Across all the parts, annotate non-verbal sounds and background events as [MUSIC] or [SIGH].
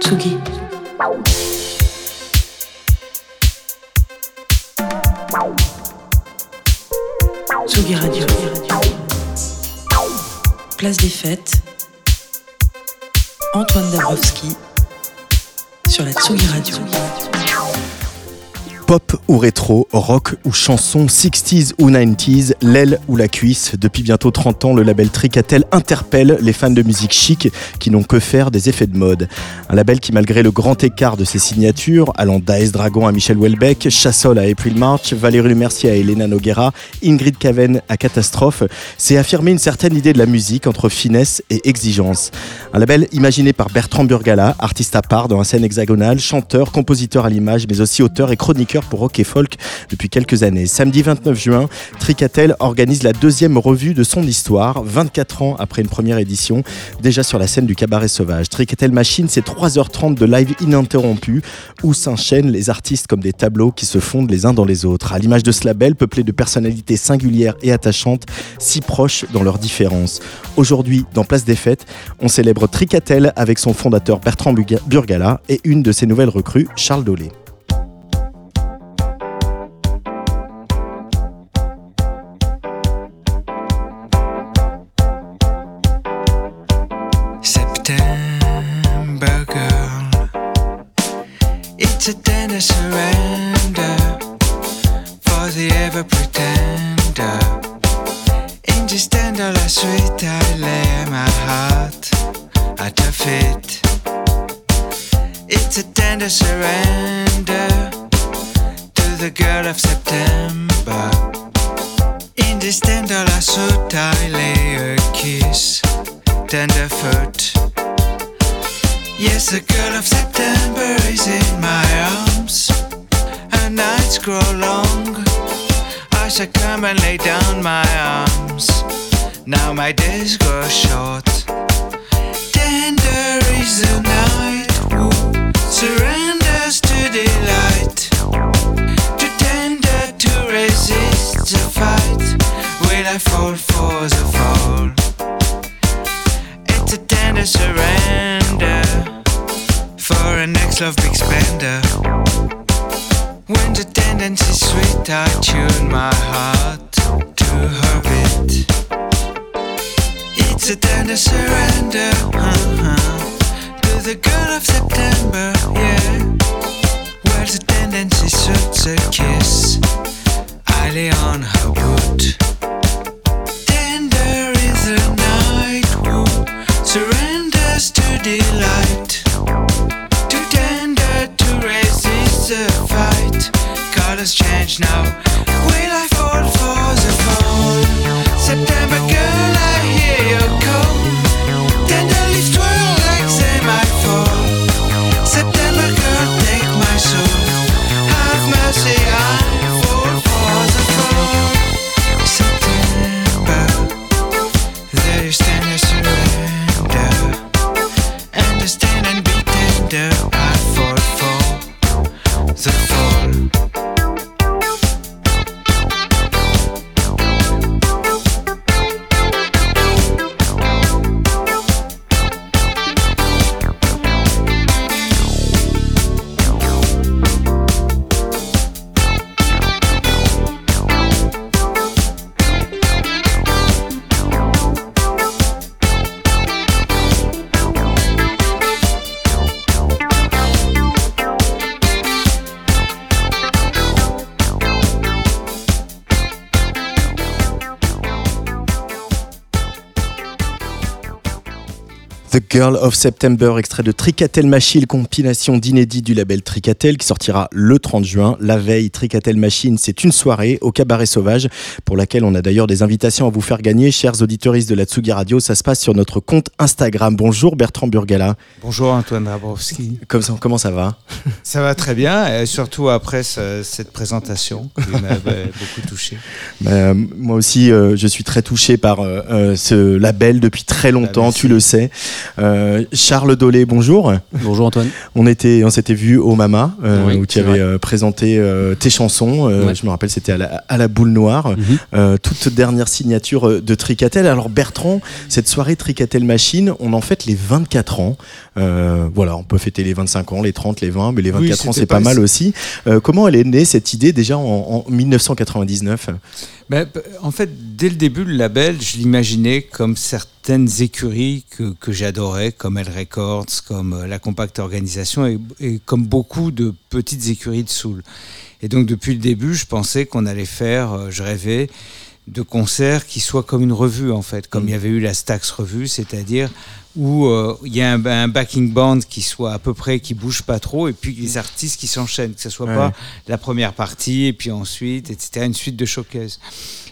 Tsugi. Tsugi Radio. Place des fêtes. Antoine Dabrowski sur la Tsugi Radio. Pop ou rétro, rock ou chanson, 60s ou 90s, l'aile ou la cuisse. Depuis bientôt 30 ans, le label Tricatel interpelle les fans de musique chic qui n'ont que faire des effets de mode. Un label qui, malgré le grand écart de ses signatures, allant d'Aes Dragon à Michel Houellebecq, Chassol à April March, Valérie Mercier à Elena Noguera, Ingrid Caven à Catastrophe, s'est affirmé une certaine idée de la musique entre finesse et exigence. Un label imaginé par Bertrand Burgala, artiste à part dans la scène hexagonale, chanteur, compositeur à l'image, mais aussi auteur et chroniqueur pour rock et folk depuis quelques années. Samedi 29 juin, Tricatel organise la deuxième revue de son histoire, 24 ans après une première édition, déjà sur la scène du cabaret sauvage. Tricatel Machine, c'est 3h30 de live ininterrompu où s'enchaînent les artistes comme des tableaux qui se fondent les uns dans les autres. À l'image de ce label, peuplé de personnalités singulières et attachantes, si proches dans leurs différences. Aujourd'hui, dans Place des Fêtes, on célèbre Tricatel avec son fondateur Bertrand Burgala et une de ses nouvelles recrues, Charles Dolé. It's a tender surrender for the ever pretender. In this tender last sweet, I lay my heart at her feet. It's a tender surrender to the girl of September. In this tender last suit, I lay a kiss, tender foot. Yes, the girl of September is in my arms. Her nights grow long. I shall come and lay down my arms. Now my days grow short. Tender is the night surrenders to delight. Too tender to resist the fight. Will I fall for the fall? It's a tender surrender for an ex-love big spender. When the tendency's sweet, I tune my heart to her beat. It's a tender surrender uh-huh, to the girl of September, yeah. Where the tendency suits a kiss, I lay on her boot. Tender is the night who surrenders to delight. Colors change now. Will I fall for the fall? September girl, I hear you call. Girl of September, extrait de Tricatel Machine, compilation d'inédits du label Tricatel qui sortira le 30 juin. La veille, Tricatel Machine, c'est une soirée au Cabaret Sauvage pour laquelle on a d'ailleurs des invitations à vous faire gagner. Chers auditeuristes de la Tsugi Radio, ça se passe sur notre compte Instagram. Bonjour Bertrand Burgala. Bonjour Antoine Dabrowski. Comment ça, comment ça va? Ça va très bien, et surtout après ce- cette présentation qui m'avait beaucoup touché. Bah, Moi aussi, euh, je suis très touché par euh, euh, ce label depuis très longtemps, merci. tu le sais. Euh, Charles Dolé, bonjour. Bonjour Antoine. On était, on s'était vu au Mama euh, Oui, où tu avais vrai. euh, présenté euh, tes chansons. Euh, Ouais. Je me rappelle, c'était à la, à la boule noire. Mhm. Euh, toute dernière signature de Tricatel. Alors Bertrand, cette soirée Tricatel Machine, on en fête les 24 ans. Euh, voilà, on peut fêter les 25 ans, les 30, les 20, mais les Oui, 24 ans, c'était c'est pas pas- mal aussi. Euh, comment elle est née cette idée déjà en, en 1999 Ben, en fait, dès le début, le label, je l'imaginais comme certaines écuries que, que j'adorais, comme El Records, comme euh, la Compact Organisation et, et comme beaucoup de petites écuries de soul. Et donc, depuis le début, je pensais qu'on allait faire, euh, je rêvais, de concerts qui soient comme une revue, en fait, comme Mm. il y avait eu la Stax Revue, c'est-à-dire où euh, il y a un, un backing band qui soit à peu près, qui bouge pas trop, et puis les artistes qui s'enchaînent, que ce soit Ouais. pas la première partie, et puis ensuite, etc., une suite de showcase.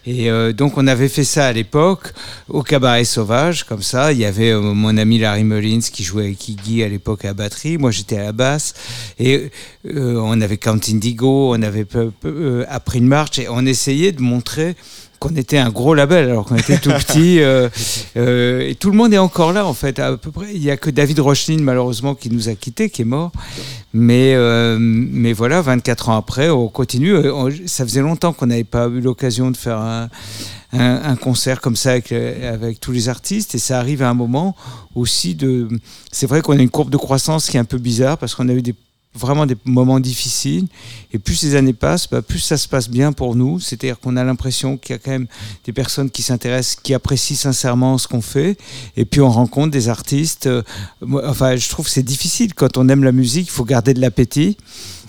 Et euh, donc on avait fait ça à l'époque au cabaret sauvage, comme ça. Il y avait euh, mon ami Larry Mullins qui jouait avec Iggy à l'époque à la batterie, moi j'étais à la basse, et on avait Count Indigo, on avait peu- peu- appris une marche, et on essayait de montrer qu'on était un gros label alors qu'on était tout [LAUGHS] petit euh, euh, et tout le monde est encore là en fait à peu près. Il y a que David Rochlin malheureusement qui nous a quittés qui est mort. Mais euh, mais voilà 24 ans après on continue. On- ça faisait longtemps qu'on n'avait pas eu l'occasion de faire un, un, un concert comme ça avec, avec tous les artistes. Et ça arrive à un moment aussi de c'est vrai qu'on a une courbe de croissance qui est un peu bizarre parce qu'on a eu des vraiment des moments difficiles et plus les années passent, bah, plus ça se passe bien pour nous. C'est-à-dire qu'on a l'impression qu'il y a quand même des personnes qui s'intéressent, qui apprécient sincèrement ce qu'on fait. Et puis on rencontre des artistes. euh, enfin, je trouve que c'est difficile quand on aime la musique. Il faut garder de l'appétit.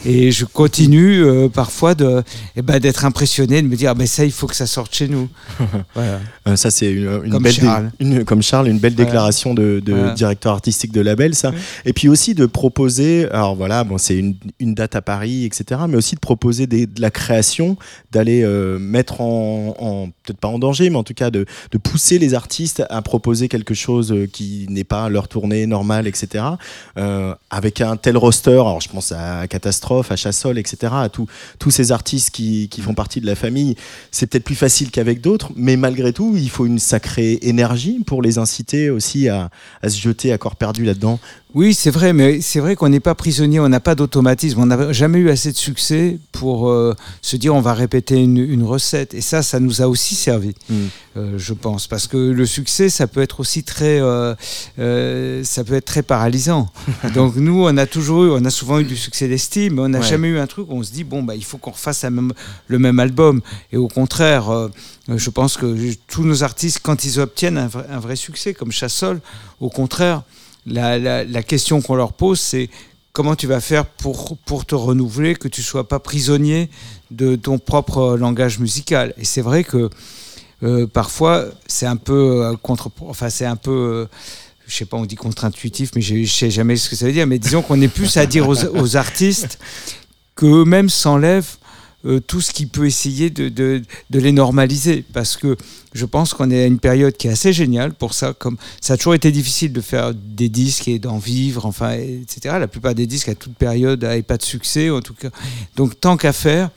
Et je continue euh, parfois de, eh ben, d'être impressionné, de me dire, ah, ben, ça, il faut que ça sorte chez nous. [LAUGHS] voilà. Euh, Ça, c'est une, une Comme belle dé- Charles. une- comme Charles, une belle Voilà. déclaration de, de Voilà. directeur artistique de label, ça. Oui. Et puis aussi de proposer, alors voilà, bon, c'est une, date à Paris, etc., mais aussi de proposer de la création, d'aller euh, mettre en, peut-être pas en danger, mais en tout cas de, pousser les artistes à proposer quelque chose euh, qui n'est pas leur tournée normale, etc. Euh, avec un tel roster, alors je pense à Catastrophe, à Chassol, etc., à tous ces artistes qui, font partie de la famille, c'est peut-être plus facile qu'avec d'autres, mais malgré tout, il faut une sacrée énergie pour les inciter aussi à se jeter à corps perdu là-dedans. Oui, c'est vrai, mais c'est vrai qu'on n'est pas prisonnier, on n'a pas d'automatisme, on n'a jamais eu assez de succès pour euh, se dire on va répéter une, une recette. Et ça, ça nous a aussi servi, Mm. euh, je pense, parce que le succès, ça peut être aussi très, euh, ça peut être très paralysant. [LAUGHS] Donc nous, on a toujours eu, on a souvent eu du succès d'estime, mais on n'a Ouais. jamais eu un truc où on se dit bon bah il faut qu'on refasse même- le même album. Et au contraire, je pense que tous nos artistes, quand ils obtiennent un vrai, un vrai succès, comme Chassol, au contraire la, la- la question qu'on leur pose, c'est comment tu vas faire pour, pour te renouveler, que tu sois pas prisonnier de ton propre langage musical. Et c'est vrai que euh, parfois, c'est un peu euh, contre, enfin c'est un peu, euh, je sais pas, on dit contre-intuitif, mais je je sais jamais ce que ça veut dire. Mais disons qu'on est plus à dire aux, aux artistes qu'eux-mêmes s'enlèvent euh, tout ce qui peut essayer de, de, de les normaliser. Parce que je pense qu'on est à une période qui est assez géniale pour ça. Comme ça a toujours été difficile de faire des disques et d'en vivre, enfin, etc. La plupart des disques à toute période n'avaient pas de succès, en tout cas. Donc, tant qu'à faire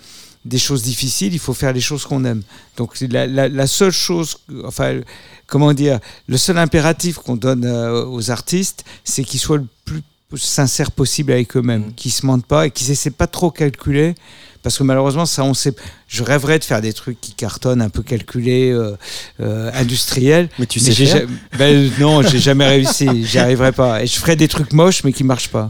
des choses difficiles, il faut faire les choses qu'on aime. Donc, la, la, la seule chose, enfin, comment dire, le seul impératif qu'on donne euh, aux artistes, c'est qu'ils soient le plus sincères possible avec eux-mêmes, Mhm. qu'ils se mentent pas et qu'ils essaient pas trop calculer. Parce que malheureusement, ça, on sait. Je rêverais de faire des trucs qui cartonnent, un peu calculés, euh, euh, industriels. Mais tu Mais sais j'ai faire. ben, non, j'ai jamais réussi. J'y arriverai pas. Et je ferais des trucs moches, mais qui marchent pas.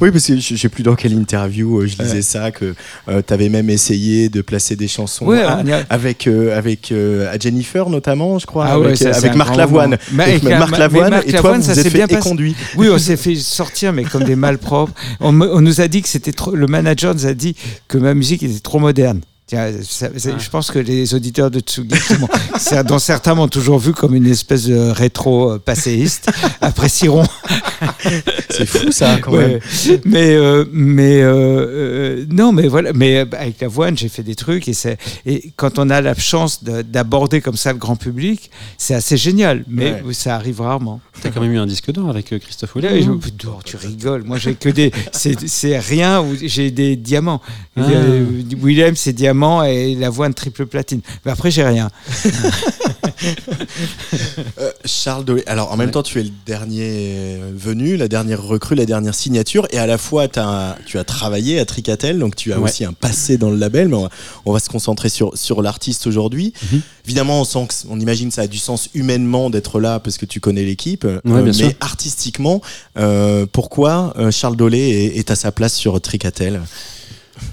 Oui, parce que je je sais plus dans quelle interview euh, je disais ça, que tu avais même essayé de placer des chansons Ouais, à- a- avec, euh, avec euh, à Jennifer notamment, je crois, Ah ouais, avec, ça, euh, c'est avec Marc Lavoine. Mais Marc Lavoine, mais Marc et toi, Lavoine, vous ça s'est bien éconduit. Oui, on s'est fait sortir, mais comme des malpropres. On nous a dit que c'était trop. Le manager nous a dit que ma musique était trop moderne. Tiens, ça- ça- Je pense que les auditeurs de Tsugi, [LAUGHS] dont certains m'ont toujours vu comme une espèce de rétro euh, [LAUGHS] apprécieront. C'est fou ça, quand même. Mais, euh, mais euh, non, mais voilà. Mais avec la voine, j'ai fait des trucs et, quand on a la chance de- d'aborder comme ça le grand public, c'est assez génial. Mais ça arrive rarement. T'as quand même eu un disque d'or avec Christophe Oh, tu rigoles. Moi, j'ai que des. C'est rien j'ai des diamants. Ah. Willem, c'est diamant. Diamant et l'avoine triple platine. Mais après, j'ai rien. Euh, Charles Dolé. Alors en même temps, tu es le dernier venu, la dernière recrue, la dernière signature, et à la fois tu as travaillé à Tricatel, donc tu as Ouais. aussi un passé dans le label. Mais on va, on va se concentrer sur sur l'artiste aujourd'hui. Mhm. Évidemment, on sent que, on imagine que ça a du sens humainement d'être là parce que tu connais l'équipe. Euh, mais sûr. artistiquement, euh, pourquoi Charles Dolé est, est à sa place sur Tricatel?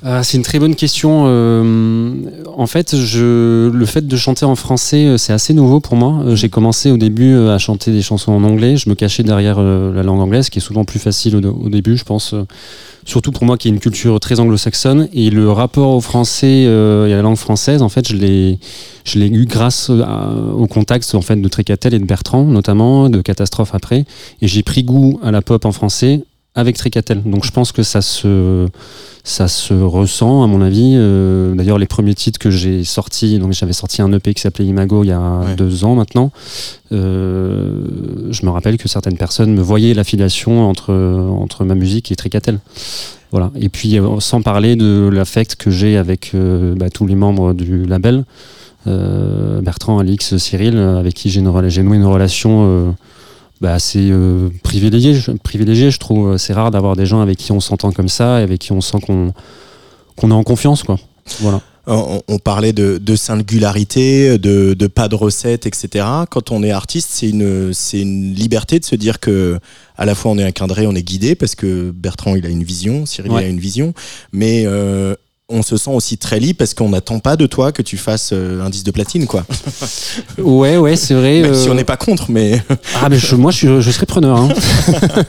Ah, c'est une très bonne question. Euh, en fait, je, le fait de chanter en français, euh, c'est assez nouveau pour moi. Euh, J'ai commencé au début euh, à chanter des chansons en anglais. Je me cachais derrière la langue anglaise, qui est souvent plus facile au, début, je pense. surtout pour moi, qui est une culture très anglo-saxonne. Et le rapport au français et à la langue française, en fait, je l'ai, eu grâce au contact en fait de Tricatel et de Bertrand, notamment, de Catastrophe après. Et j'ai pris goût à la pop en français avec Tricatel. Donc je pense que ça se ça se ressent à mon avis. Euh, D'ailleurs, les premiers titres que j'ai sortis, donc j'avais sorti un EP qui s'appelait Imago il y a Ouais. deux ans maintenant. Euh, je me rappelle que certaines personnes me voyaient l'affiliation entre entre ma musique et Tricatel. Voilà. Et puis euh, sans parler de l'affect que j'ai avec euh, bah, tous les membres du label, Bertrand, Alix, Cyril, avec qui j'ai noué une relation. Bah, assez euh, privilégiée, je- privilégiée, je trouve. C'est rare d'avoir des gens avec qui on s'entend comme ça et avec qui on sent qu'on qu'on est en confiance, quoi. Voilà. on, on parlait de, de singularité, de, de pas de recette, etc. Quand on est artiste, c'est une, une liberté de se dire que à la fois on est encadré, on est guidé parce que Bertrand il a une vision, Cyril Ouais. il a une vision, mais euh, on se sent aussi très libre parce qu'on n'attend pas de toi que tu fasses euh, un disque de platine, quoi. [LAUGHS] Ouais, ouais, c'est vrai. Même si euh, on n'est pas contre, mais [LAUGHS] Ah, mais je- moi, je, serais preneur. hein.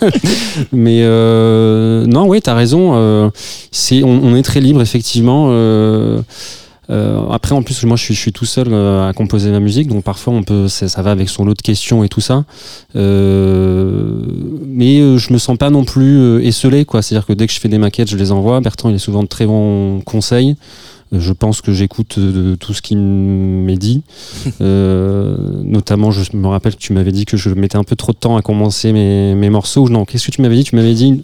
[LAUGHS] mais euh, non, oui, t'as raison. euh, c'est, on, on est très libre, effectivement. Euh, après, en plus, moi, je suis, je suis tout seul euh, à composer ma musique, donc parfois, on peut, ça, ça va avec son lot de questions et tout ça. Euh, mais euh, je me sens pas non plus euh, esselé, quoi. C'est-à-dire que dès que je fais des maquettes, je les envoie. Bertrand, il est souvent de très bons conseils. Je pense que j'écoute tout ce qui m'est dit. [LAUGHS] Euh, notamment, je me rappelle que tu m'avais dit que je mettais un peu trop de temps à commencer mes, mes morceaux. Non, qu'est-ce que tu m'avais dit? Tu m'avais dit.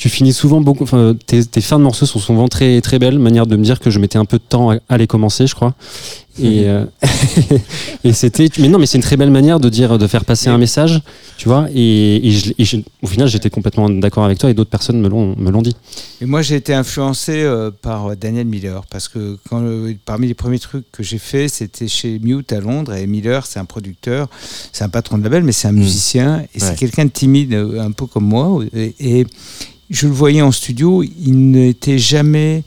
Tu finis souvent beaucoup. Tes fins de morceaux sont souvent très très belles. Manière de me dire que je mettais un peu de temps à, à les commencer, je crois. Et, euh, [LAUGHS] et c'était. Mais non, mais c'est une très belle manière de dire, de faire passer un message, tu vois. Et, et je- et je- au final, j'étais complètement d'accord avec toi et d'autres personnes me l'ont me l'ont dit. Et moi, j'ai été influencé euh, par Daniel Miller parce que quand parmi les premiers trucs que j'ai fait, c'était chez Mute à Londres. Et Miller, c'est un producteur, c'est un patron de label, mais c'est un musicien et Ouais. c'est quelqu'un de timide, euh, un peu comme moi. Et, et je le voyais en studio, il n'était jamais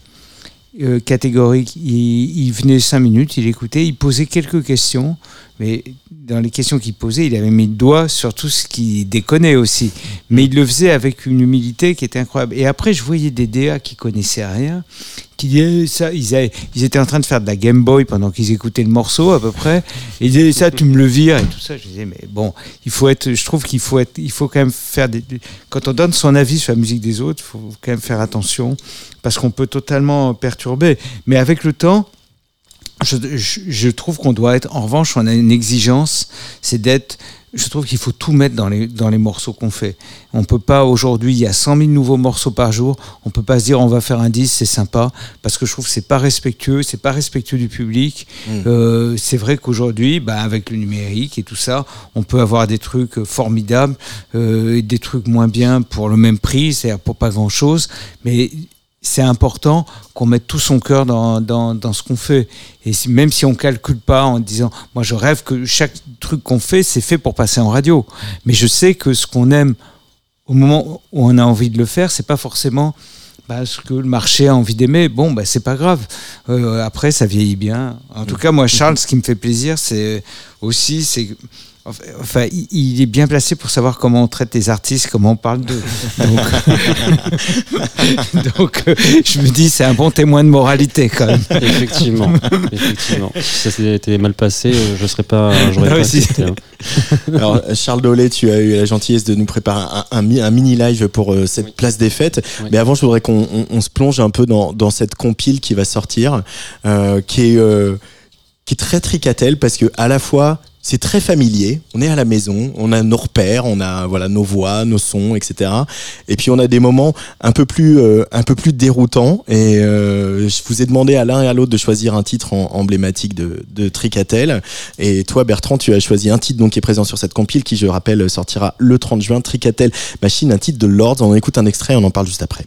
euh, catégorique. Il, il venait cinq minutes, il écoutait, il posait quelques questions, mais dans les questions qu'il posait, il avait mis le doigt sur tout ce qui déconnait aussi. Mais il le faisait avec une humilité qui était incroyable. Et après, je voyais des DA qui connaissaient rien, qui disaient ça, ils, étaient en train de faire de la Game Boy pendant qu'ils écoutaient le morceau à peu près. Et ils disaient ça, tu me le vires et tout ça. Je disais, mais bon, il faut être, je trouve qu'il faut être, il faut quand même faire des- quand on donne son avis sur la musique des autres, il faut quand même faire attention parce qu'on peut totalement perturber. Mais avec le temps, je, je- je trouve qu'on doit être, en revanche, on a une exigence, c'est d'être, je trouve qu'il faut tout mettre dans les, dans les morceaux qu'on fait. On peut pas, aujourd'hui, il y a 100 000 nouveaux morceaux par jour, on peut pas se dire on va faire un 10, c'est sympa, parce que je trouve que c'est pas respectueux, c'est pas respectueux du public. Euh, c'est vrai qu'aujourd'hui, bah, avec le numérique et tout ça, on peut avoir des trucs formidables euh, et des trucs moins bien pour le même prix, c'est-à-dire pour pas grand-chose, mais c'est important qu'on mette tout son cœur dans, dans, dans ce qu'on fait. Et si- même si on calcule pas en disant, moi je rêve que chaque truc qu'on fait, c'est fait pour passer en radio. Mais je sais que ce qu'on aime au moment où on a envie de le faire, c'est pas forcément bah, ce que le marché a envie d'aimer. Bon, bah, c'est pas grave. Euh, après, ça vieillit bien. En tout cas, moi, Charles, ce qui me fait plaisir, c'est aussi, c'est Enfin, il- est bien placé pour savoir comment on traite les artistes, comment on parle d'eux. Donc, [LAUGHS] donc, euh, je me dis, c'est un bon témoin de moralité quand même. Effectivement, effectivement. Si ça s'était mal passé, euh, je serais pas, j'aurais Ah pas si. accepté, hein. [LAUGHS] Alors, Charles Dolé, tu as eu la gentillesse de nous préparer un, un mi- un mini live pour euh, cette place des fêtes. Oui. Mais avant, je voudrais qu'on on- on se plonge un peu dans, dans cette compile qui va sortir, euh, qui est euh, qui est très tricatel parce que à la fois c'est très familier. On est à la maison, on a nos repères, on a voilà nos voix, nos sons, etc. Et puis on a des moments un peu plus euh, un peu plus déroutants. Et euh, je vous ai demandé à l'un et à l'autre de choisir un titre en- emblématique de, de Tricatel. Et toi, Bertrand, tu as choisi un titre donc qui est présent sur cette compile, qui je rappelle sortira le 30 juin. Tricatel Machine, un titre de Lords. On écoute un extrait, on en parle juste après.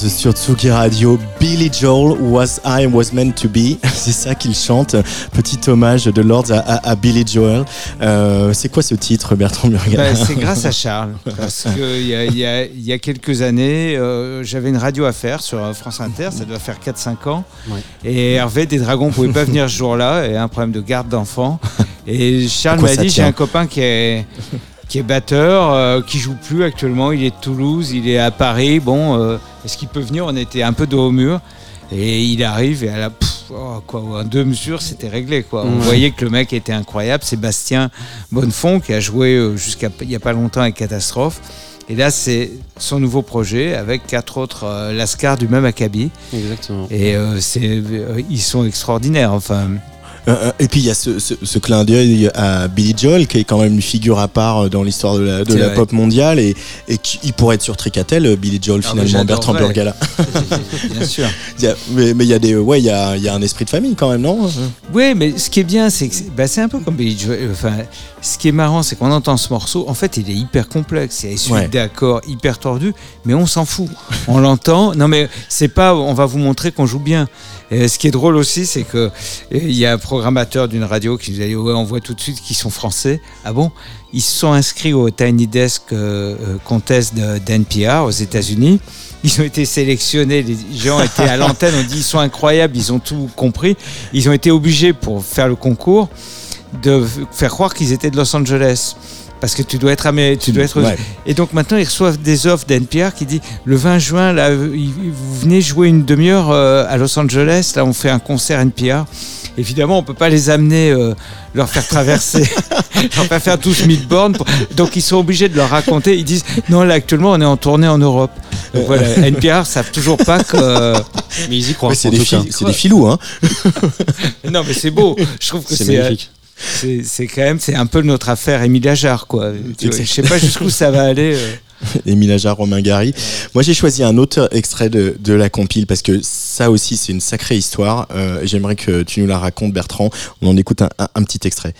Sur Tsuki Radio, Billy Joel was I was meant to be. [LAUGHS] C'est ça qu'il chante. Petit hommage de Lords à, à- à Billy Joel. Euh, c'est quoi ce titre, Bertrand Murgal Bah, c'est grâce à Charles. Parce qu'il y a, il y, a, il y a quelques années, euh, j'avais une radio à faire sur euh, France Inter, ça doit faire 4-5 ans. Ouais. Et Hervé des Dragons ne pouvait pas venir ce jour-là, et un problème de garde d'enfant. Et Charles m'a dit j'ai un copain qui est, qui est batteur, euh, qui joue plus actuellement, il est de Toulouse, il est à Paris. Bon, euh, est-ce qu'il peut venir? On était un peu dos au mur. Et il arrive et à la pff, oh, quoi, en deux mesures, c'était réglé. Quoi. On Ouais. voyait que le mec était incroyable. Sébastien Bonnefond, qui a joué euh, jusqu'à il n'y a pas longtemps avec Catastrophe. Et là, c'est son nouveau projet avec quatre autres euh, Lascar du même acabit. Exactement. Et euh, c'est, euh, ils sont extraordinaires. Enfin, et puis il y a ce, ce- ce clin d'œil à Billy Joel, qui est quand même une figure à part dans l'histoire de la, de la pop mondiale, et, et qui il pourrait être sur Tricatel, euh, Billy Joel Ah, finalement, Bertrand. Burgala. [LAUGHS] bien sûr. [LAUGHS] Mais il y a des, ouais, il y a, il y a un esprit de famille quand même, non? Oui, mais ce qui est bien, c'est que bah, c'est un peu comme Billy Joel. Enfin, ce qui est marrant, c'est qu'on entend ce morceau. En fait, il est hyper complexe. Il y a des Ouais. d'accords hyper tordus, mais on s'en fout. On [LAUGHS] l'entend. Non, mais c'est pas. On va vous montrer qu'on joue bien. Ce qui est drôle aussi, c'est que euh, y a un programmateur d'une radio qui nous a dit on voit tout de suite qu'ils sont français. Ah bon? Ils se sont inscrits au Tiny Desk euh, euh, Contest d'NPR aux États-Unis. Ils ont été sélectionnés, les gens étaient à l'antenne, on dit ils sont incroyables, ils ont tout compris. Ils ont été obligés pour faire le concours de faire croire qu'ils étaient de Los Angeles. Parce que tu dois être américain, tu dois être. Ouais. Et donc maintenant ils reçoivent des offres d'NPR qui dit le 20 juin là, euh, vous venez jouer une demi-heure euh, à Los Angeles, là on fait un concert NPR. Évidemment on peut pas les amener, euh, leur faire traverser, [LAUGHS] leur faire faire tous Midborn. pour- Donc ils sont obligés de leur raconter. Ils disent non là actuellement on est en tournée en Europe. Donc voilà, NPR savent toujours pas que. euh, Mais ils y croient. C'est des, des filous, hein Non mais c'est beau. Je trouve que C'est euh, magnifique. C'est quand même, c'est un peu notre affaire Émile Ajar, quoi. Je sais pas jusqu'où ça va aller. euh. [LAUGHS] Émile Ajar, Romain Gary. Moi, j'ai choisi un autre extrait de, de la compile parce que ça aussi, c'est une sacrée histoire. Euh, J'aimerais que tu nous la racontes, Bertrand. On en écoute un, un- un petit extrait.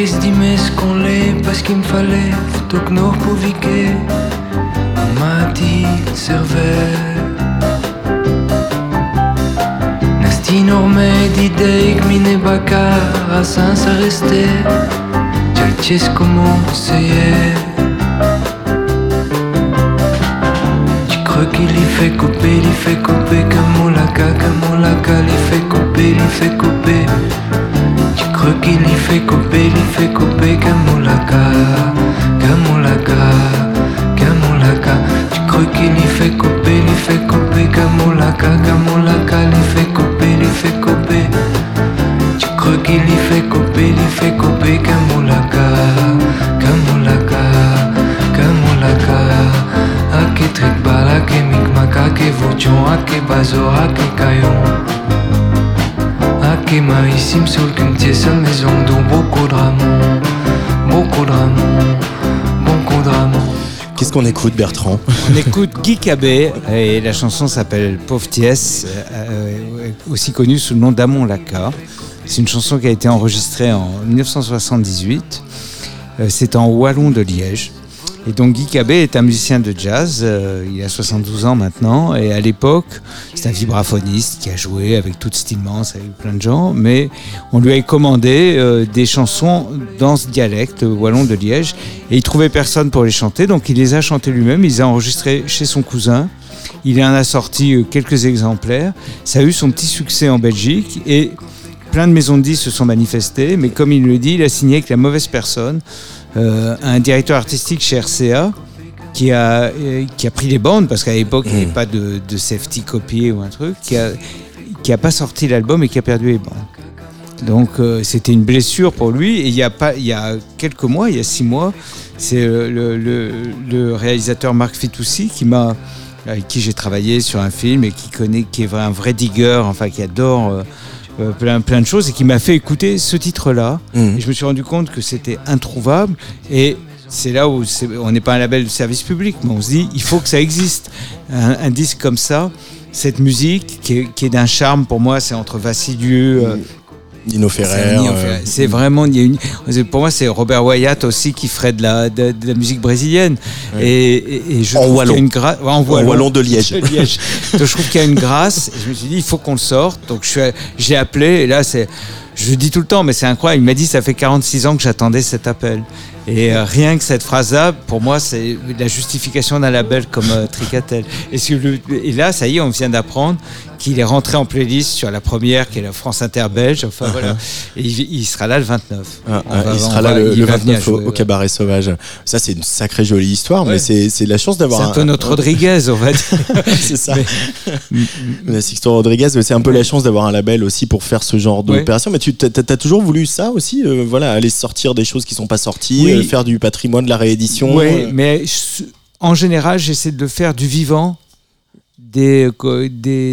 Fris dimé ce qu'on l'est parce qu'il me fallait Plutôt que nos pouviquets On m'a dit servait. Nasti normé d'idée que mine bacar à ça restait. J'ai le comment c'est Tu crois qu'il y fait couper, il fait couper comme on l'a qu'à, comme on l'a qu'à, il fait couper, il fait couper tu crois qu'il y fait couper, il y fait couper Kamulaka, Kamulaka, Kamulaka Tu crois qu'il y fait couper, il fait couper Kamulaka, Kamulaka, Qu'est-ce qu'on écoute, Bertrand On écoute Guy Cabet et la chanson s'appelle Pauvre euh, aussi connue sous le nom d'Amon Laka. C'est une chanson qui a été enregistrée en 1978. Euh, C'est en Wallon de Liège. Et donc Guy Cabet est un musicien de jazz, euh, il a 72 ans maintenant, et à l'époque, c'est un vibraphoniste qui a joué avec toute Stillmans, avec plein de gens, mais on lui a commandé euh, des chansons dans ce dialecte wallon de Liège, et il trouvait personne pour les chanter, donc il les a chantés lui-même, il les a enregistrés chez son cousin, il en a sorti euh, quelques exemplaires, ça a eu son petit succès en Belgique, et plein de maisons de disques se sont manifestées, mais comme il le dit, il a signé avec la mauvaise personne, un directeur artistique chez RCA qui a, euh, qui a pris les bandes, parce qu'à l'époque, il n'y avait pas de, de safety copié ou un truc, qui a, qui a pas sorti l'album et qui a perdu les bandes. Donc euh, c'était une blessure pour lui. Et il y a pas, il y a quelques mois, il y a six mois, c'est le, le- le- le réalisateur Marc Fitoussi qui m'a, avec qui j'ai travaillé sur un film et qui connaît, qui est un vrai digger, enfin qui adore euh, euh, plein plein de choses et qui m'a fait écouter ce titre-là. Mhm. Et je me suis rendu compte que c'était introuvable et c'est là où on n'est pas un label de service public, mais on se dit il faut que ça existe. Un, un disque comme ça, cette musique qui est, d'un charme pour moi, c'est entre Vassilieu. euh, Nino Ferrer. Euh, Ferrer. C'est vraiment, il y a une, pour moi, c'est Robert Wyatt aussi qui ferait de la, de, de la musique brésilienne. Ouais. Et, et- et je En y a wallon. une ouais, en wallon. wallon de Liège. [LAUGHS] De Liège. Donc je trouve qu'il y a une grâce. Et je me suis dit, il faut qu'on le sorte. Donc je suis, j'ai appelé et là c'est, je le dis tout le temps, mais c'est incroyable. Il m'a dit, ça fait 46 ans que j'attendais cet appel. Et euh, rien que cette phrase-là, pour moi, c'est la justification d'un label comme euh, Tricatel. Et, là, ça y est, on vient d'apprendre qu'il est rentré en playlist sur la première, qui est la France Inter belge. Enfin voilà. Et il, il sera là le 29. Ah, ah, va- il sera va- là le, il le va venir 29 au, jouer, au ouais. cabaret sauvage. Ça, c'est une sacrée jolie histoire, mais Ouais. c'est la chance d'avoir C'est un peu notre Rodriguez, on va dire. [LAUGHS] c'est ça. [LAUGHS] La Sixto Rodriguez, c'est un peu la chance d'avoir un label aussi pour faire ce genre Ouais. d'opération. Mais tu t'as toujours voulu ça aussi, euh, voilà, aller sortir des choses qui sont pas sorties, Oui. Euh, faire du patrimoine, de la réédition. Oui, euh. mais en général, j'essaie de le faire du vivant des,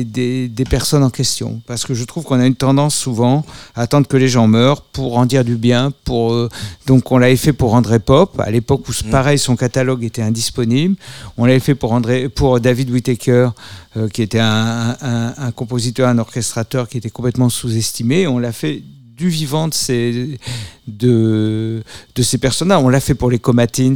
des, des personnes en question. Parce que je trouve qu'on a une tendance souvent à attendre que les gens meurent pour en dire du bien. Pour, euh, donc on l'avait fait pour André Pop, à l'époque où Mm. pareil son catalogue était indisponible. On l'avait fait pour, André, pour David Whittaker, euh, qui était un, un- un compositeur, un orchestrateur qui était complètement sous-estimé. On l'a fait du vivant de ces, de, de ces personnes-là. On l'a fait pour les Comatins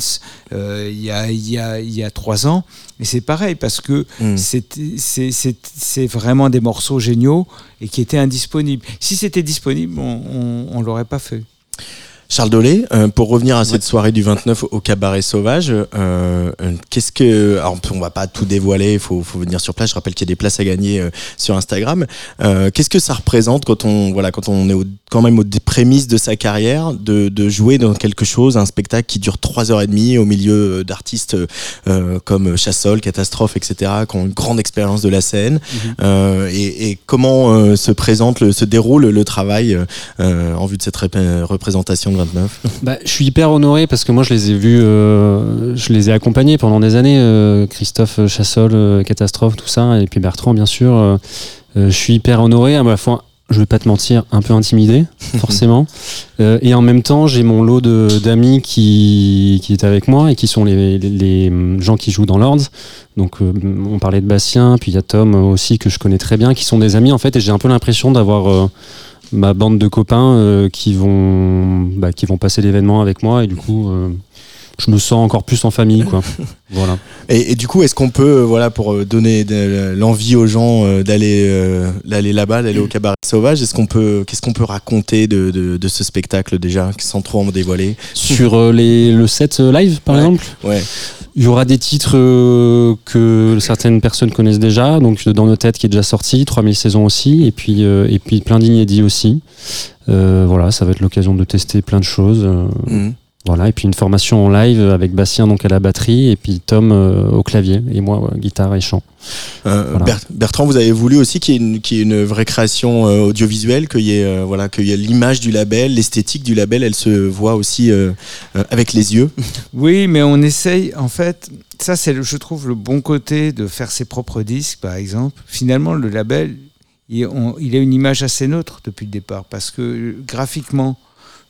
euh, il y, a, il y, a, il y a trois ans. Et c'est pareil, parce que Mm. c'est- c'est vraiment des morceaux géniaux et qui étaient indisponibles. Si c'était disponible, on ne l'aurait pas fait. Charles Dolé, euh, pour revenir à cette soirée du 29 au cabaret sauvage, euh, euh, qu'est-ce que. Alors, on va pas tout dévoiler, il faut, faut venir sur place. Je rappelle qu'il y a des places à gagner euh, sur Instagram. Euh, qu'est-ce que ça représente quand on, voilà, quand on est au- quand même aux prémices de sa carrière, de, de jouer dans quelque chose, un spectacle qui dure 3h30 au milieu euh, d'artistes euh, comme Chassol, Catastrophe, etc., qui ont une grande expérience de la scène Euh, et, et comment euh, se présente, le, se déroule le travail euh, en vue de cette représentation de 29 [LAUGHS] Bah, je suis hyper honoré parce que moi je les ai vus, euh, je les ai accompagnés pendant des années, euh, Christophe Chassol, euh, Catastrophe, tout ça, et puis Bertrand bien sûr. je suis hyper honoré, à la fois, je vais pas te mentir, un peu intimidé, [LAUGHS] forcément. Et en même temps, j'ai mon lot d'amis qui, qui est avec moi et qui sont les, les- les gens qui jouent dans l'Ordre. Donc on parlait de Bastien, puis il y a Tom aussi que je connais très bien, qui sont des amis en fait, et j'ai un peu l'impression d'avoir ma bande de copains euh, qui vont bah, qui vont passer l'événement avec moi et du coup euh, je me sens encore plus en famille quoi [LAUGHS] voilà Et, et du coup, est-ce qu'on peut, euh, voilà, pour euh, donner de- l'envie aux gens euh, d'aller euh, d'aller là-bas, d'aller au cabaret sauvage, est-ce qu'on peut, qu'est-ce qu'on peut raconter de, de, de ce spectacle déjà, sans trop en dévoiler? Sur euh, les, le set euh, live par Ouais. exemple? Ouais. il y aura des titres euh, que certaines personnes connaissent déjà donc dans nos têtes qui est déjà sorti 3000 saisons aussi et puis euh, et puis plein d'inédits aussi Euh, voilà ça va être l'occasion de tester plein de choses euh, Mhm. Voilà, et puis une formation en live avec Bastien donc à la batterie et puis Tom euh, au clavier et moi ouais, guitare et chant. Euh, Voilà. Ber- Bertrand, vous avez voulu aussi qu'il y ait une, qu'il y ait une vraie création euh, audiovisuelle, qu'il y ait euh, voilà, qu'il y ait l'image du label, l'esthétique du label, elle se voit aussi euh, euh, avec les yeux. [LAUGHS] Oui, mais on essaye, en fait, ça c'est, le- je trouve, le bon côté de faire ses propres disques, par exemple. Finalement, le label, il, on- il a une image assez neutre depuis le départ, parce que euh, graphiquement,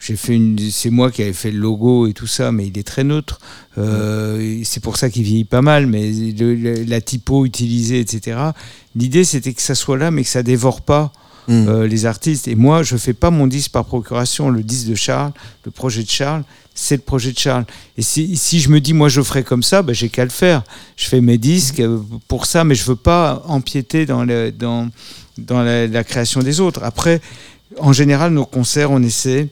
j'ai fait une, c'est moi qui avais fait le logo et tout ça, mais il est très neutre. Euh, C'est pour ça qu'il vieillit pas mal, mais le- le- la typo utilisée, etc. L'idée, c'était que ça soit là, mais que ça dévore pas Mm. euh, les artistes. Et moi, je fais pas mon disque par procuration. Le disque de Charles, le projet de Charles, c'est le projet de Charles. Et si, si je me dis, moi, je ferai comme ça, ben, j'ai qu'à le faire. Je fais mes disques euh, pour ça, mais je veux pas empiéter dans, le, dans, dans la, la création des autres. Après, en général, nos concerts, on essaie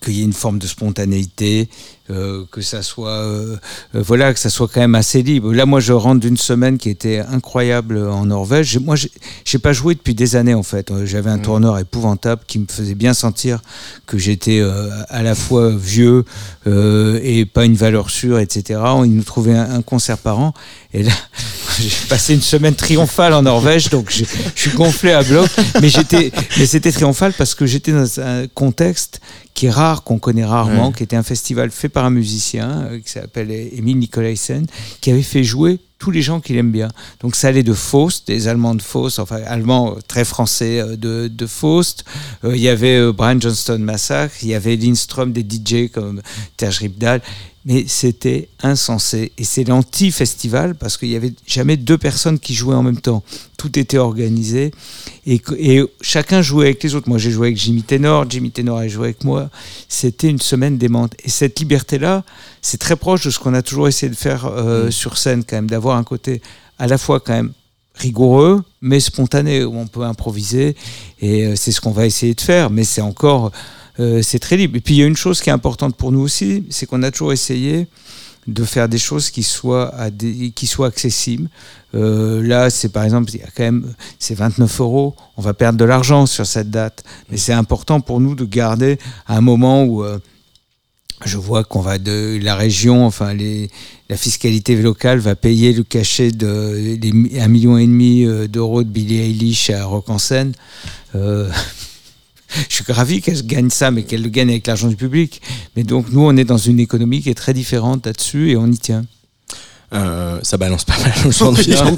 qu'il y ait une forme de spontanéité, euh, que ça soit euh, euh, voilà que ça soit quand même assez libre. Là, moi, je rentre d'une semaine qui était incroyable en Norvège. Moi, j'ai pas joué depuis des années en fait. J'avais un tourneur épouvantable qui me faisait bien sentir que j'étais à la fois vieux et pas une valeur sûre, etc. Il nous trouvait un, un concert par an. Et là, [LAUGHS] j'ai passé une semaine triomphale en Norvège, donc je je suis gonflé à bloc. Mais j'étais, mais c'était triomphal parce que j'étais dans un contexte qui est rare, qu'on connaît rarement, Ouais. qui était un festival fait par un musicien euh, qui s'appelle Emile Nicolaisen, qui avait fait jouer tous les gens qu'il aime bien. Donc ça allait de Faust, des Allemands de Faust, enfin Allemands euh, très français euh, de, de Faust. Il y avait Brian Johnston Massacre, il y avait Lindström, des DJ comme Terje Ripdahl. Mais c'était insensé. Et c'est l'anti-festival parce qu'il y avait jamais deux personnes qui jouaient en même temps. Tout était organisé et, chacun jouait avec les autres. Moi, j'ai joué avec Jimmy Tenor, Jimmy Tenor a joué avec moi. C'était une semaine démente. Et cette liberté-là, c'est très proche de ce qu'on a toujours essayé de faire euh, sur scène, quand même, d'avoir un côté à la fois quand même rigoureux, mais spontané, où on peut improviser. Et euh, c'est ce qu'on va essayer de faire. Mais c'est encore, euh, c'est très libre. Et puis il y a une chose qui est importante pour nous aussi, c'est qu'on a toujours essayé de faire des choses qui soient, qui soient accessibles. Euh, là, c'est par exemple, il y a quand même, c'est 29 euros. On va perdre de l'argent sur cette date, mais c'est important pour nous de garder un moment où euh, je vois qu'on va de la région, enfin la fiscalité locale va payer le cachet de les mi- un million et demi d'euros de Billie Eilish à Rock en Seine. [LAUGHS] je suis ravi qu'elle gagne ça, mais qu'elle le gagne avec l'argent du public. Mais donc nous, on est dans une économie qui est très différente là-dessus et on y tient. Euh, ça balance pas mal aujourd'hui, [LAUGHS] Non.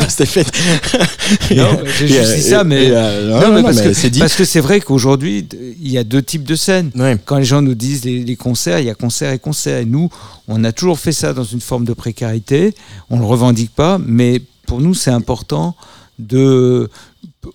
Non, j'ai juste dit ça, mais- parce que- c'est dit. Parce que c'est vrai qu'aujourd'hui, il y a deux types de scènes. Ouais. Quand les gens nous disent les, les concerts, il y a concert et concert. Et nous, on a toujours fait ça dans une forme de précarité. On le revendique pas, mais pour nous, c'est important de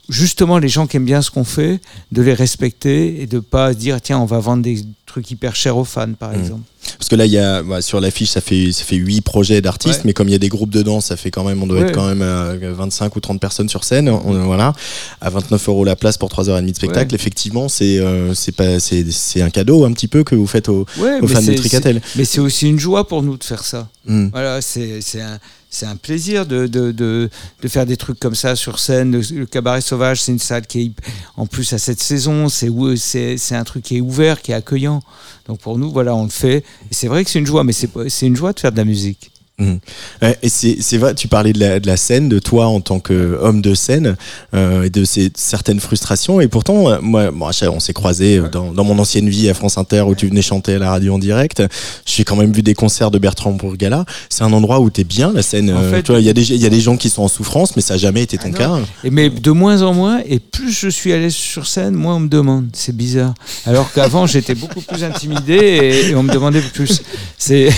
justement les gens qui aiment bien ce qu'on fait, de les respecter et de pas se dire tiens, on va vendre des trucs hyper chers aux fans, par Mm. exemple. Parce que là, il y a, bah, sur l'affiche, ça fait, ça fait 8 projets d'artistes, Ouais. mais comme il y a des groupes dedans, ça fait quand même, on doit Ouais. être quand même à 25 ou 30 personnes sur scène. On- voilà. À 29 euros la place pour 3h30 de spectacle, Ouais. effectivement, c'est, euh, c'est pas, c'est, c'est un cadeau un petit peu que vous faites aux, fans de Tricatel. Mais c'est aussi une joie pour nous de faire ça. Hmm. Voilà, c'est c'est un, c'est un plaisir de, de, de, de faire des trucs comme ça sur scène. Le, Cabaret Sauvage, c'est une salle qui est, en plus à cette saison, c'est un truc qui est ouvert, qui est accueillant. Donc pour nous, voilà, on le fait. Et c'est vrai que c'est une joie, mais c'est une joie de faire de la musique. Ouais, et c'est, vrai, tu parlais de la, de la scène, de toi en tant qu'homme de scène, euh, et de ces certaines frustrations. Et pourtant, euh, moi, Achille, on s'est croisés euh, dans, dans mon ancienne vie à France Inter où tu venais chanter à la radio en direct. J'ai quand même vu des concerts de Bertrand Bourgala. C'est un endroit où t'es bien, la scène. En euh, fait- tu il y a des, il y a des gens qui sont en souffrance, mais ça n'a jamais été ton Ah cas. Et mais de moins en moins, et plus je suis à l'aise sur scène, moins on me demande. C'est bizarre. Alors qu'avant, j'étais beaucoup plus intimidé et, et on me demandait plus. C'est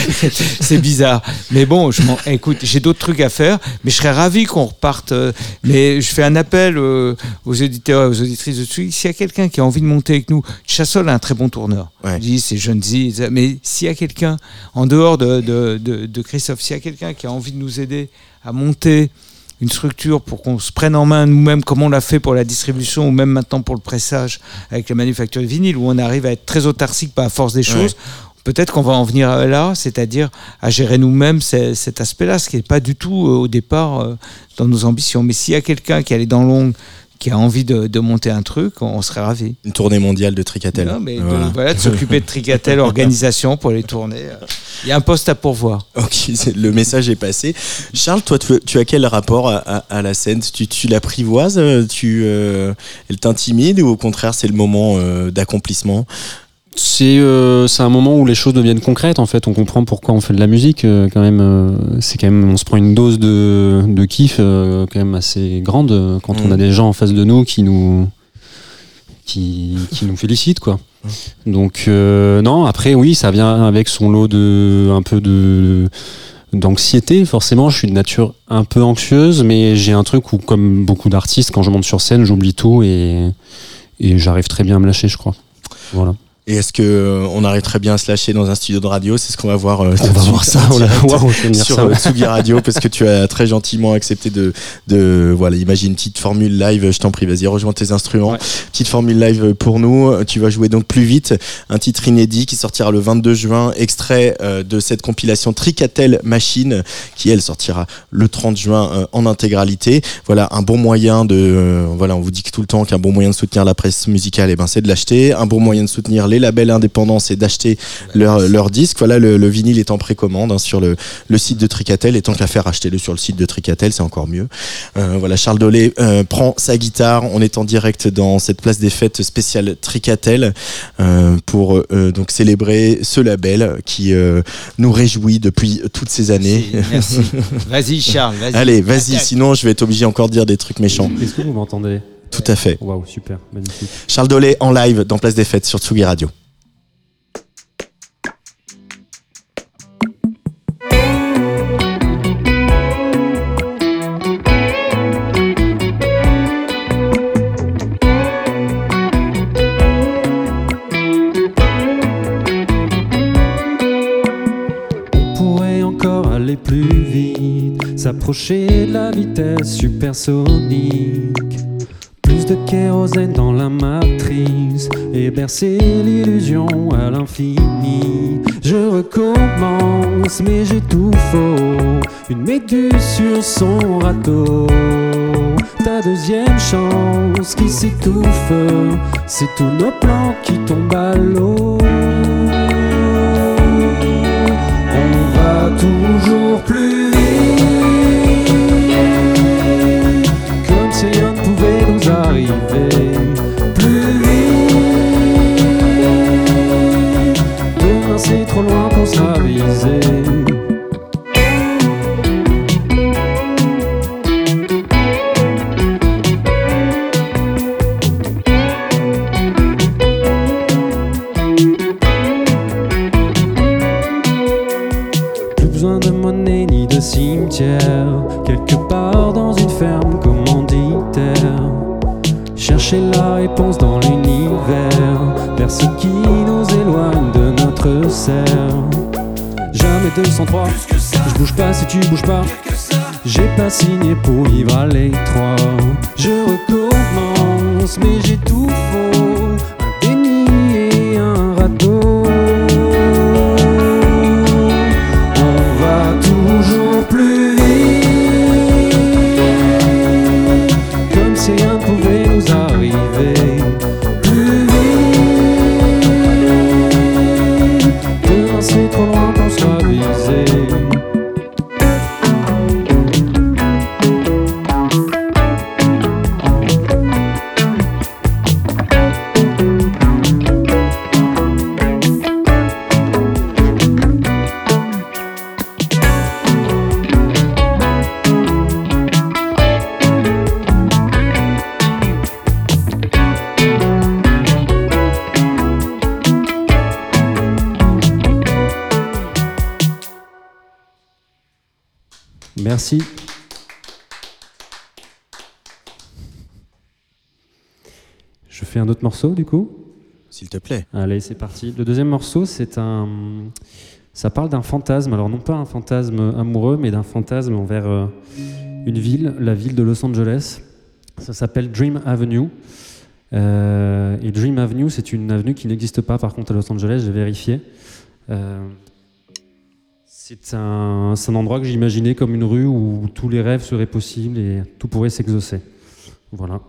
[LAUGHS] c'est Mais bon, je écoute, j'ai d'autres trucs à faire, mais je serais ravi qu'on reparte. euh, Mais je fais un appel euh, aux éditeurs et aux auditrices de dessus. S'il y a quelqu'un qui a envie de monter avec nous, Chassol a un très bon tourneur. Ouais. Je dis, c'est jeune mais s'il y a quelqu'un en dehors de, de, de, de Christophe, s'il y a quelqu'un qui a envie de nous aider à monter une structure pour qu'on se prenne en main nous-mêmes, comme on l'a fait pour la distribution ou même maintenant pour le pressage avec la manufacture de vinyle, où on arrive à être très autarcique par la force des choses. Peut-être qu'on va en venir là, c'est-à-dire à gérer nous-mêmes ce- cet aspect-là, ce qui n'est pas du tout euh, au départ euh, dans nos ambitions. Mais s'il y a quelqu'un qui a les dents longues, qui a envie de, de monter un truc, on serait ravis. Une tournée mondiale de Tricatel. Non, mais de- Voilà. voilà, de s'occuper de Tricatel, [LAUGHS] organisation pour les tournées. euh, Il y a un poste à pourvoir. Ok, le message est passé. Charles, toi, tu, tu as quel rapport à, à- à la scène? Tu, tu l'apprivoises Tu, euh, Elle t'intimide ou au contraire c'est le moment euh, d'accomplissement? C'est euh, un moment où les choses deviennent concrètes en fait. On comprend pourquoi on fait de la musique euh, quand même. euh, c'est quand même on se prend une dose de, de kiff euh, quand même assez grande quand on Mm. a des gens en face de nous qui nous qui, qui nous félicitent quoi. Donc euh, non après oui ça vient avec son lot de un peu de d'anxiété forcément je suis de nature un peu anxieuse mais j'ai un truc où comme beaucoup d'artistes quand je monte sur scène j'oublie tout et et j'arrive très bien à me lâcher je crois. Voilà. Et est-ce que euh, on arrive très bien à se lâcher dans un studio de radio? C'est ce qu'on va voir. euh, On va voir ça, vais me dire sur euh, Tsugi Radio parce que tu as très gentiment accepté de, de voilà, imagine une petite formule live. Je t'en prie, vas-y, rejoins tes instruments. Ouais. Petite formule live pour nous. Tu vas jouer donc plus vite. Un titre inédit qui sortira le 22 juin, extrait euh, de cette compilation Tricatel Machine qui elle sortira le 30 juin euh, en intégralité. Voilà un bon moyen de euh, voilà, on vous dit que tout le temps qu'un bon moyen de soutenir la presse musicale, et ben c'est de l'acheter. Un bon moyen de soutenir les labels indépendants, c'est d'acheter leur, leur disque. Voilà, le, le vinyle est en précommande hein, sur le, le site de Tricatel. Et tant qu'à faire, achetez-le sur le site de Tricatel, c'est encore mieux. Euh, voilà, Charles Dolé euh, prend sa guitare. On est en direct dans cette place des fêtes spéciale Tricatel euh, pour euh, donc célébrer ce label qui euh, nous réjouit depuis toutes ces années. Merci. [LAUGHS] Vas-y, Charles, vas-y. Allez, vas-y, sinon je vais être obligé encore de dire des trucs méchants. Est-ce que vous m'entendez? Tout à fait. Waouh, super, magnifique. Charles Dolé en live dans Place des Fêtes sur Tsugi Radio. On pourrait encore aller plus vite, s'approcher de la vitesse supersonique. De kérosène dans la matrice et bercer l'illusion à l'infini. Je recommence, mais j'ai tout faux. Une méduse sur son râteau. Ta deuxième chance qui s'étouffe, c'est tous nos plans qui tombent à l'eau. On va toujours plus vite, loin pour. Plus besoin de monnaie ni de cimetière. Quelque part dans une ferme commanditaire. Chercher la réponse dans l'univers. Vers ce qui serre. Jamais 203. Je bouge pas si tu bouges pas. J'ai pas signé pour vivre à l'étroit. Je recommence, mais j'ai tout faux. Morceau du coup? S'il te plaît. Allez, c'est parti. Le deuxième morceau, c'est un. Ça parle d'un fantasme. Alors, non pas un fantasme amoureux, mais d'un fantasme envers euh, une ville, la ville de Los Angeles. Ça s'appelle Dream Avenue. Euh, et Dream Avenue, c'est une avenue qui n'existe pas, par contre, à Los Angeles, j'ai vérifié. Euh, c'est un, c'est un endroit que j'imaginais comme une rue où tous les rêves seraient possibles et tout pourrait s'exaucer. Voilà.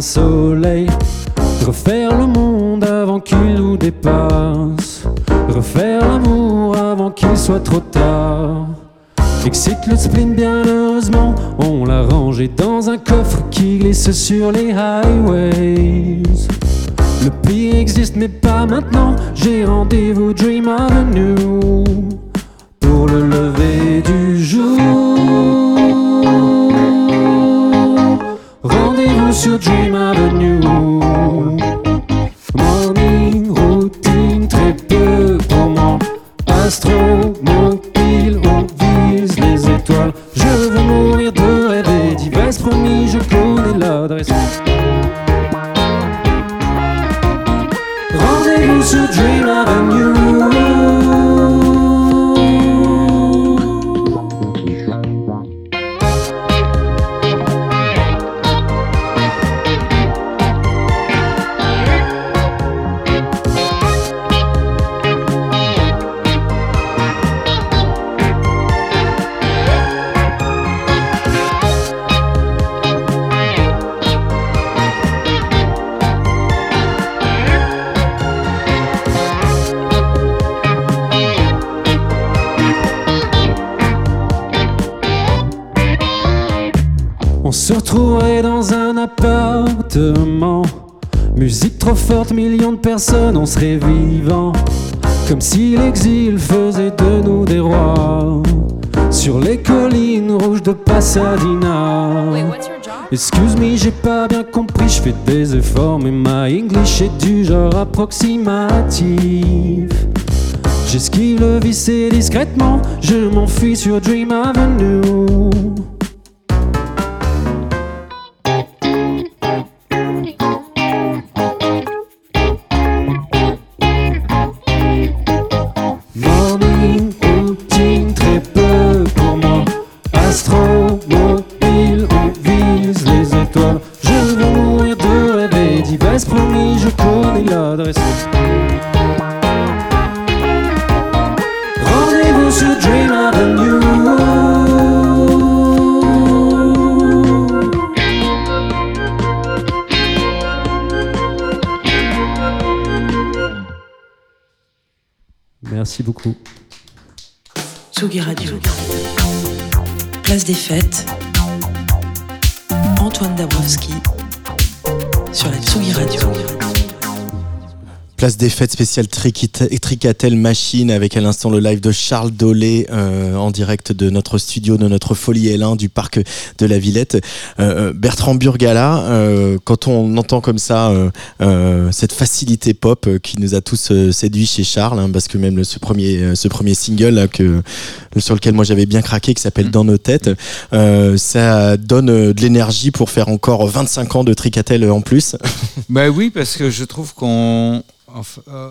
Soleil. Refaire le monde avant qu'il nous dépasse. Refaire l'amour avant qu'il soit trop tard. Excite le spleen, bien heureusement, on l'a rangé dans un coffre qui glisse sur les highways. Le pire existe, mais pas maintenant. J'ai rendez-vous Dream Avenue pour le lever du Sur Dream Avenue. Morning routine, très peu moi. Astro, serait vivants. Comme si l'exil faisait de nous des rois. Sur les collines rouges de Pasadena. Excuse me, j'ai pas bien compris, je fais des efforts, mais ma English est du genre approximatif. J'esquive le vice et discrètement, je m'enfuis sur Dream Avenue. Merci beaucoup. Tsugi Radio. Place des fêtes. Antoine Dabrowski sur la Tsugi Radio. Place des fêtes spéciales Triquit- Tricatel Machine avec à l'instant le live de Charles Dolé euh, en direct de notre studio, de notre folie L1 du parc de la Villette. Euh, Bertrand Burgala, euh, quand on entend comme ça euh, euh, cette facilité pop euh, qui nous a tous euh, séduits chez Charles, hein, parce que même le- ce premier, euh, ce premier single là, que, sur lequel moi j'avais bien craqué, qui s'appelle Dans nos têtes, euh, ça donne euh, de l'énergie pour faire encore 25 ans de Tricatel en plus. Bah oui, parce que je trouve qu'on enfin, euh,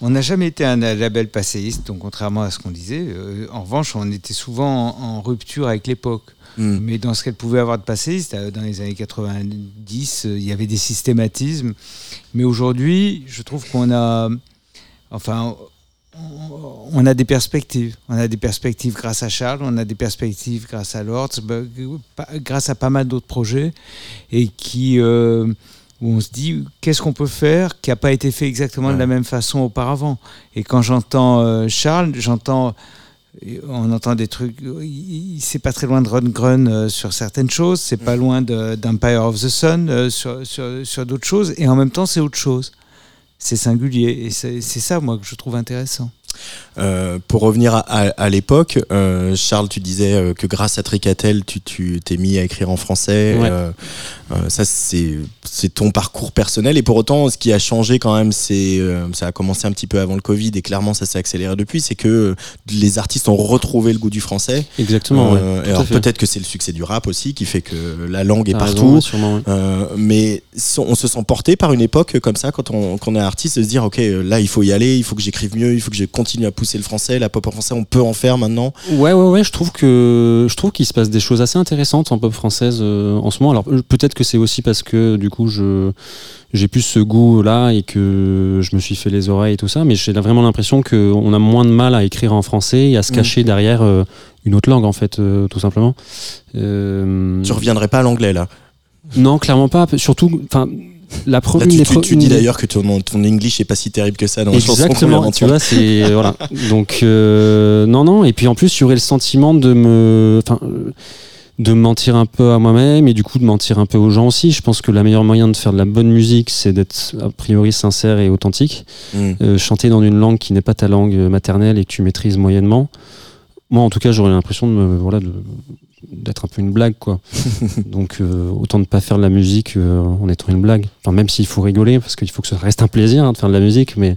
on n'a jamais été un label passéiste, donc contrairement à ce qu'on disait. euh, en revanche, on était souvent en, en rupture avec l'époque. Mm. Mais dans ce qu'elle pouvait avoir de passéiste, euh, dans les années 90, euh, il y avait des systématismes. Mais aujourd'hui, je trouve qu'on a, enfin, on- on a des perspectives. On a des perspectives grâce à Charles, on a des perspectives grâce à Lords, bah, pa- grâce à pas mal d'autres projets et qui où on se dit qu'est-ce qu'on peut faire qui n'a pas été fait exactement de la même façon auparavant. Et quand j'entends euh, Charles, j'entends on entend des trucs. C'est pas très loin de Run Grun euh, sur certaines choses, c'est pas loin de- d'Empire of the Sun euh, sur, sur, sur d'autres choses, et en même temps c'est autre chose. C'est singulier, et c'est ça moi que je trouve intéressant. Euh, pour revenir à, à- à l'époque, euh, Charles, tu disais euh, que grâce à Tricatel, tu tu t'es mis à écrire en français. Ouais. Euh, ça, c'est c'est ton parcours personnel. Et pour autant, ce qui a changé quand même, c'est ça a commencé un petit peu avant le Covid et clairement, ça s'est accéléré depuis. C'est que les artistes ont retrouvé le goût du français. Exactement. ouais, alors peut-être que c'est le succès du rap aussi qui fait que la langue est partout. ouais, sûrement, ouais. Mais so- on se sent porté par une époque comme ça quand on, quand on est artiste de se dire ok là il faut y aller il faut que j'écrive mieux il faut que je continue continue à pousser le français, la pop en français, on peut en faire maintenant. Ouais, ouais, ouais. Je trouve que je trouve qu'il se passe des choses assez intéressantes en pop française euh, en ce moment. Alors euh, peut-être que c'est aussi parce que du coup je j'ai plus ce goût là et que je me suis fait les oreilles et tout ça. Mais j'ai vraiment l'impression qu'on a moins de mal à écrire en français et à se Mm. cacher derrière euh, une autre langue en fait, euh, tout simplement. Tu reviendrais pas à l'anglais là? Non, clairement pas. Surtout, enfin, la première. tu, tu- dis d'ailleurs que ton, ton English est pas si terrible que ça dans Exactement, tu vois, c'est voilà. [LAUGHS] Donc euh, non, non. Et puis en plus, j'aurais le sentiment de me, enfin, euh, de mentir un peu à moi-même et du coup de mentir un peu aux gens aussi. Je pense que la meilleure moyen de faire de la bonne musique, c'est d'être a priori sincère et authentique. Mm. Euh, chanter dans une langue qui n'est pas ta langue maternelle et que tu maîtrises moyennement. Moi, en tout cas, j'aurais l'impression de me, voilà, de- d'être un peu une blague, quoi. [LAUGHS] Donc, euh, autant ne pas faire de la musique euh, en étant une blague. Enfin, même s'il faut rigoler, parce qu'il faut que ça reste un plaisir hein, de faire de la musique, mais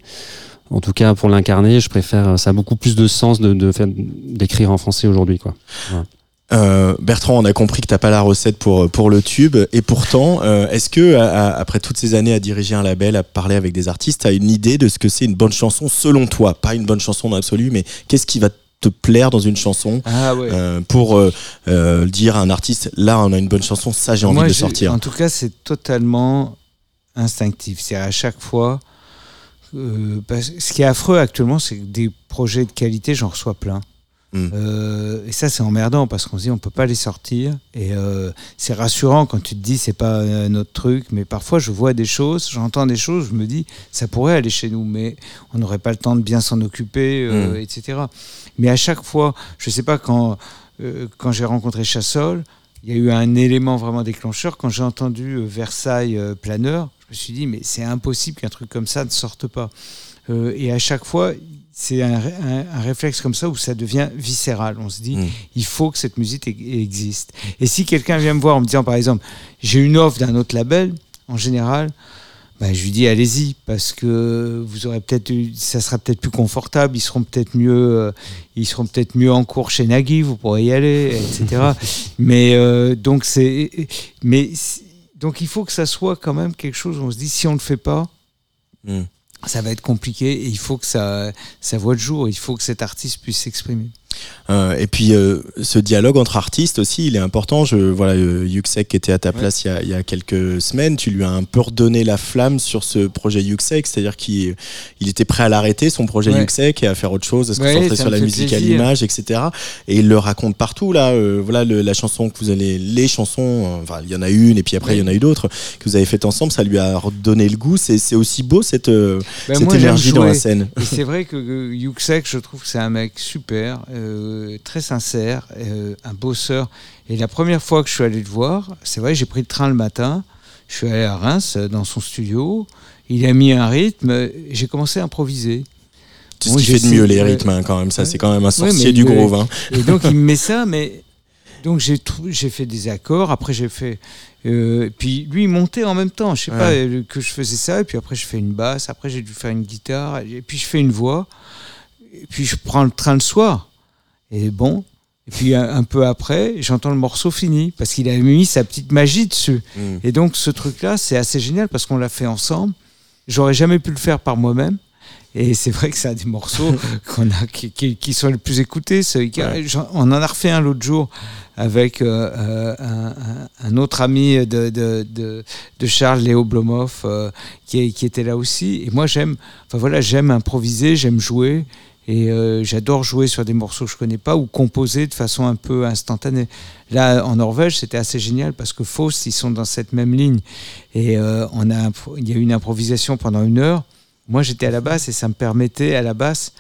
en tout cas, pour l'incarner, je préfère. Ça a beaucoup plus de sens de, de faire d'écrire en français aujourd'hui, quoi. Euh, Bertrand, on a compris que t'as pas la recette pour, pour le tube. Et pourtant, euh, est-ce que, à- à- après toutes ces années à diriger un label, à parler avec des artistes, t'as une idée de ce que c'est une bonne chanson selon toi? Pas une bonne chanson dans l'absolu, mais qu'est-ce qui va te plaire dans une chanson Ah ouais. euh, pour euh, euh, dire à un artiste, là, on a une bonne chanson, ça, j'ai envie Moi, de sortir. En tout cas, c'est totalement instinctif. C'est à chaque fois. euh, parce- ce qui est affreux actuellement, c'est que des projets de qualité, j'en reçois plein. Mm. Euh, et ça, c'est emmerdant parce qu'on se dit on peut pas les sortir. Et euh, c'est rassurant quand tu te dis c'est pas euh, notre truc. Mais parfois, je vois des choses, j'entends des choses, je me dis ça pourrait aller chez nous, mais on n'aurait pas le temps de bien s'en occuper, euh, Mm. etc. Mais à chaque fois, je sais pas quand quand j'ai rencontré Chassol, il y a eu un élément vraiment déclencheur. Quand j'ai entendu Versailles planeur, je me suis dit, mais c'est impossible qu'un truc comme ça ne sorte pas. Et à chaque fois, c'est un, ré- un- un réflexe comme ça où ça devient viscéral. On se dit, Mm. il faut que cette musique existe. Et si quelqu'un vient me voir en me disant, par exemple, j'ai une offre d'un autre label, en général, ben, je lui dis allez-y parce que vous aurez peut-être eu- ça sera peut-être plus confortable ils seront peut-être mieux euh, ils seront peut-être mieux en cours chez Nagui vous pourrez y aller etc [LAUGHS] mais euh, donc c'est mais donc il faut que ça soit quand même quelque chose où on se dit si on le fait pas Mm. Ça va être compliqué et il faut que ça ça voit le jour. Il faut que cet artiste puisse s'exprimer Euh, et puis euh, ce dialogue entre artistes aussi, il est important. Je voilà, euh, Yuxek qui était à ta place il, y a, il y a quelques semaines, tu lui as un peu redonné la flamme sur ce projet Yuxek, c'est-à-dire qu'il il était prêt à l'arrêter son projet Ouais. Yuxek et à faire autre chose, à se Ouais, concentrer sur la musique à l'image, etc. Et il le raconte partout là. euh, voilà le- la chanson que vous allez, les chansons, enfin il y en a une et puis après il y en a eu d'autres que vous avez faites ensemble. Ça lui a redonné le goût. C'est aussi beau cette Ben, cette moi, j'aime énergie dans la scène. Et c'est vrai que Yuxek, je trouve que c'est un mec super, euh, très sincère, euh, un bosseur. Et la première fois que je suis allé le voir, c'est vrai, j'ai pris le train le matin, je suis allé à Reims, euh, dans son studio, il a mis un rythme, euh, j'ai commencé à improviser. Ce Bon, qui fait de mieux les ouais. rythmes hein, quand même. Ça Ouais. c'est quand même un Ouais, sorcier mais du groove. hein. Et donc il me [LAUGHS] met ça, mais donc j'ai fait des accords. Après j'ai fait, euh, puis lui il montait en même temps. Je sais pas Ouais. euh, que je faisais ça. Et puis après je fais une basse. Après j'ai dû faire une guitare. Et puis je fais une voix. Et puis je prends le train le soir. Et bon. Et puis un, un peu après, j'entends le morceau fini parce qu'il avait mis sa petite magie dessus. Mm. Et donc ce truc-là, c'est assez génial parce qu'on l'a fait ensemble. J'aurais jamais pu le faire par moi-même. Et c'est vrai que c'est un des morceaux [LAUGHS] qu'on a, qui, qui- qui sont les plus écoutés. On en a refait un l'autre jour avec euh, euh, un, autre ami de, de, de, de Charles, Léo Blomoff, euh, qui, qui était là aussi. Et moi, j'aime, enfin voilà, j'aime improviser, j'aime jouer. Et euh, j'adore jouer sur des morceaux que je connais pas ou composer de façon un peu instantanée. Là, en Norvège, c'était assez génial parce que Faust, ils sont dans cette même ligne. Et euh, on a, il y a eu une improvisation pendant une heure. Moi, j'étais à la basse et ça me permettait à la basse,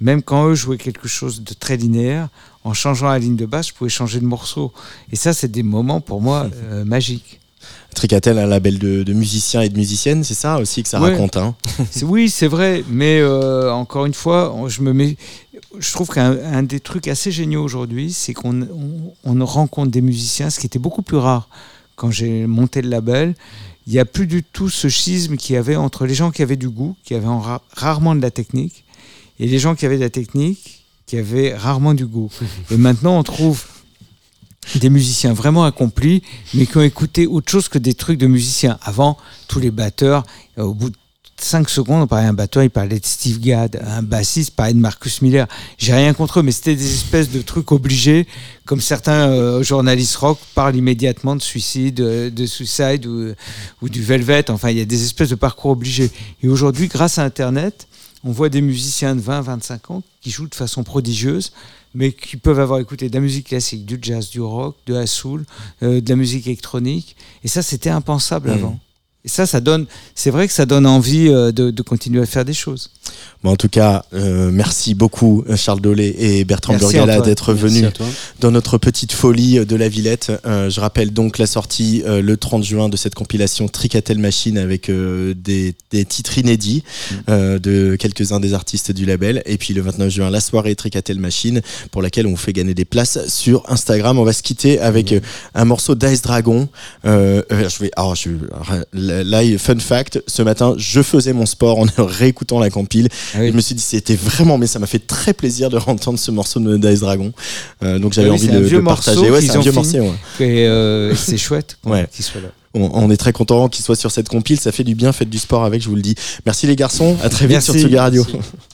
même quand eux jouaient quelque chose de très linéaire, en changeant la ligne de basse, je pouvais changer de morceau. Et ça, c'est des moments pour moi [LAUGHS] euh, magiques. Tricatel, un label de, de musiciens et de musiciennes, c'est ça aussi que ça Ouais. raconte. Hein. [LAUGHS] Oui, c'est vrai, mais euh, encore une fois, je me mets. Je trouve qu'un un des trucs assez géniaux aujourd'hui, c'est qu'on on, on rencontre des musiciens, ce qui était beaucoup plus rare quand j'ai monté le label. Il n'y a plus du tout ce schisme qu'il y avait entre les gens qui avaient du goût, qui avaient en ra- rarement de la technique, et les gens qui avaient de la technique, qui avaient rarement du goût. [LAUGHS] Et maintenant, on trouve des musiciens vraiment accomplis, mais qui ont écouté autre chose que des trucs de musiciens. Avant, tous les batteurs, euh, au bout de 5 secondes, on parlait d'un batteur, il parlait de Steve Gadd, un bassiste parlait de Marcus Miller. J'ai rien contre eux, mais c'était des espèces de trucs obligés, comme certains euh, journalistes rock parlent immédiatement de suicide, euh, de suicide ou, ou du Velvet. Enfin, il y a des espèces de parcours obligés. Et aujourd'hui, grâce à Internet, on voit des musiciens de 20, 25 ans qui jouent de façon prodigieuse, mais qui peuvent avoir écouté de la musique classique, du jazz, du rock, de la soul, euh, de la musique électronique. Et ça, c'était impensable Mhm. avant. Et ça, ça donne, c'est vrai que ça donne envie euh, de, de continuer à faire des choses. Bon, en tout cas, euh, merci beaucoup Charles Dolé et Bertrand Merci, Burgala d'être venus dans notre petite folie de la Villette. Euh, je rappelle donc la sortie euh, le 30 juin de cette compilation Tricatel Machine avec euh, des, des titres inédits euh, de quelques-uns des artistes du label. Et puis le 29 juin, la soirée Tricatel Machine pour laquelle on vous fait gagner des places sur Instagram. On va se quitter avec euh, un morceau d'Ice Dragon. Euh, euh, je vais, alors, je, là, fun fact, ce matin, je faisais mon sport en [LAUGHS] réécoutant la compile. Ah oui. Je me suis dit, c'était vraiment, mais ça m'a fait très plaisir de entendre ce morceau de Dice Dragon. Euh, donc j'avais Oui, envie de, morceau partager. Ouais, c'est un vieux morceau. ouais. Et euh, c'est chouette Ouais. qu'il soit là. On, on est très content qu'il soit sur cette compile. Ça fait du bien. Faites du sport avec, je vous le dis. Merci les garçons. À très vite Merci. sur Tsuga Radio. [LAUGHS]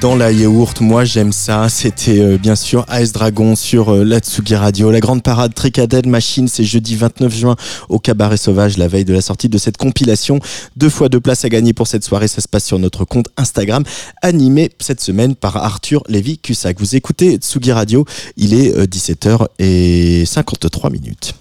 dans la yaourt, moi j'aime ça. C'était euh, bien sûr Ice Dragon sur euh, la Tsugi Radio. La grande parade Tricadel Machine, c'est jeudi 29 juin au Cabaret Sauvage, la veille de la sortie de cette compilation. Deux fois deux places à gagner pour cette soirée, ça se passe sur notre compte Instagram, animé cette semaine par Arthur Lévy-Cussac. Vous écoutez Tsugi Radio, il est 17h53 minutes.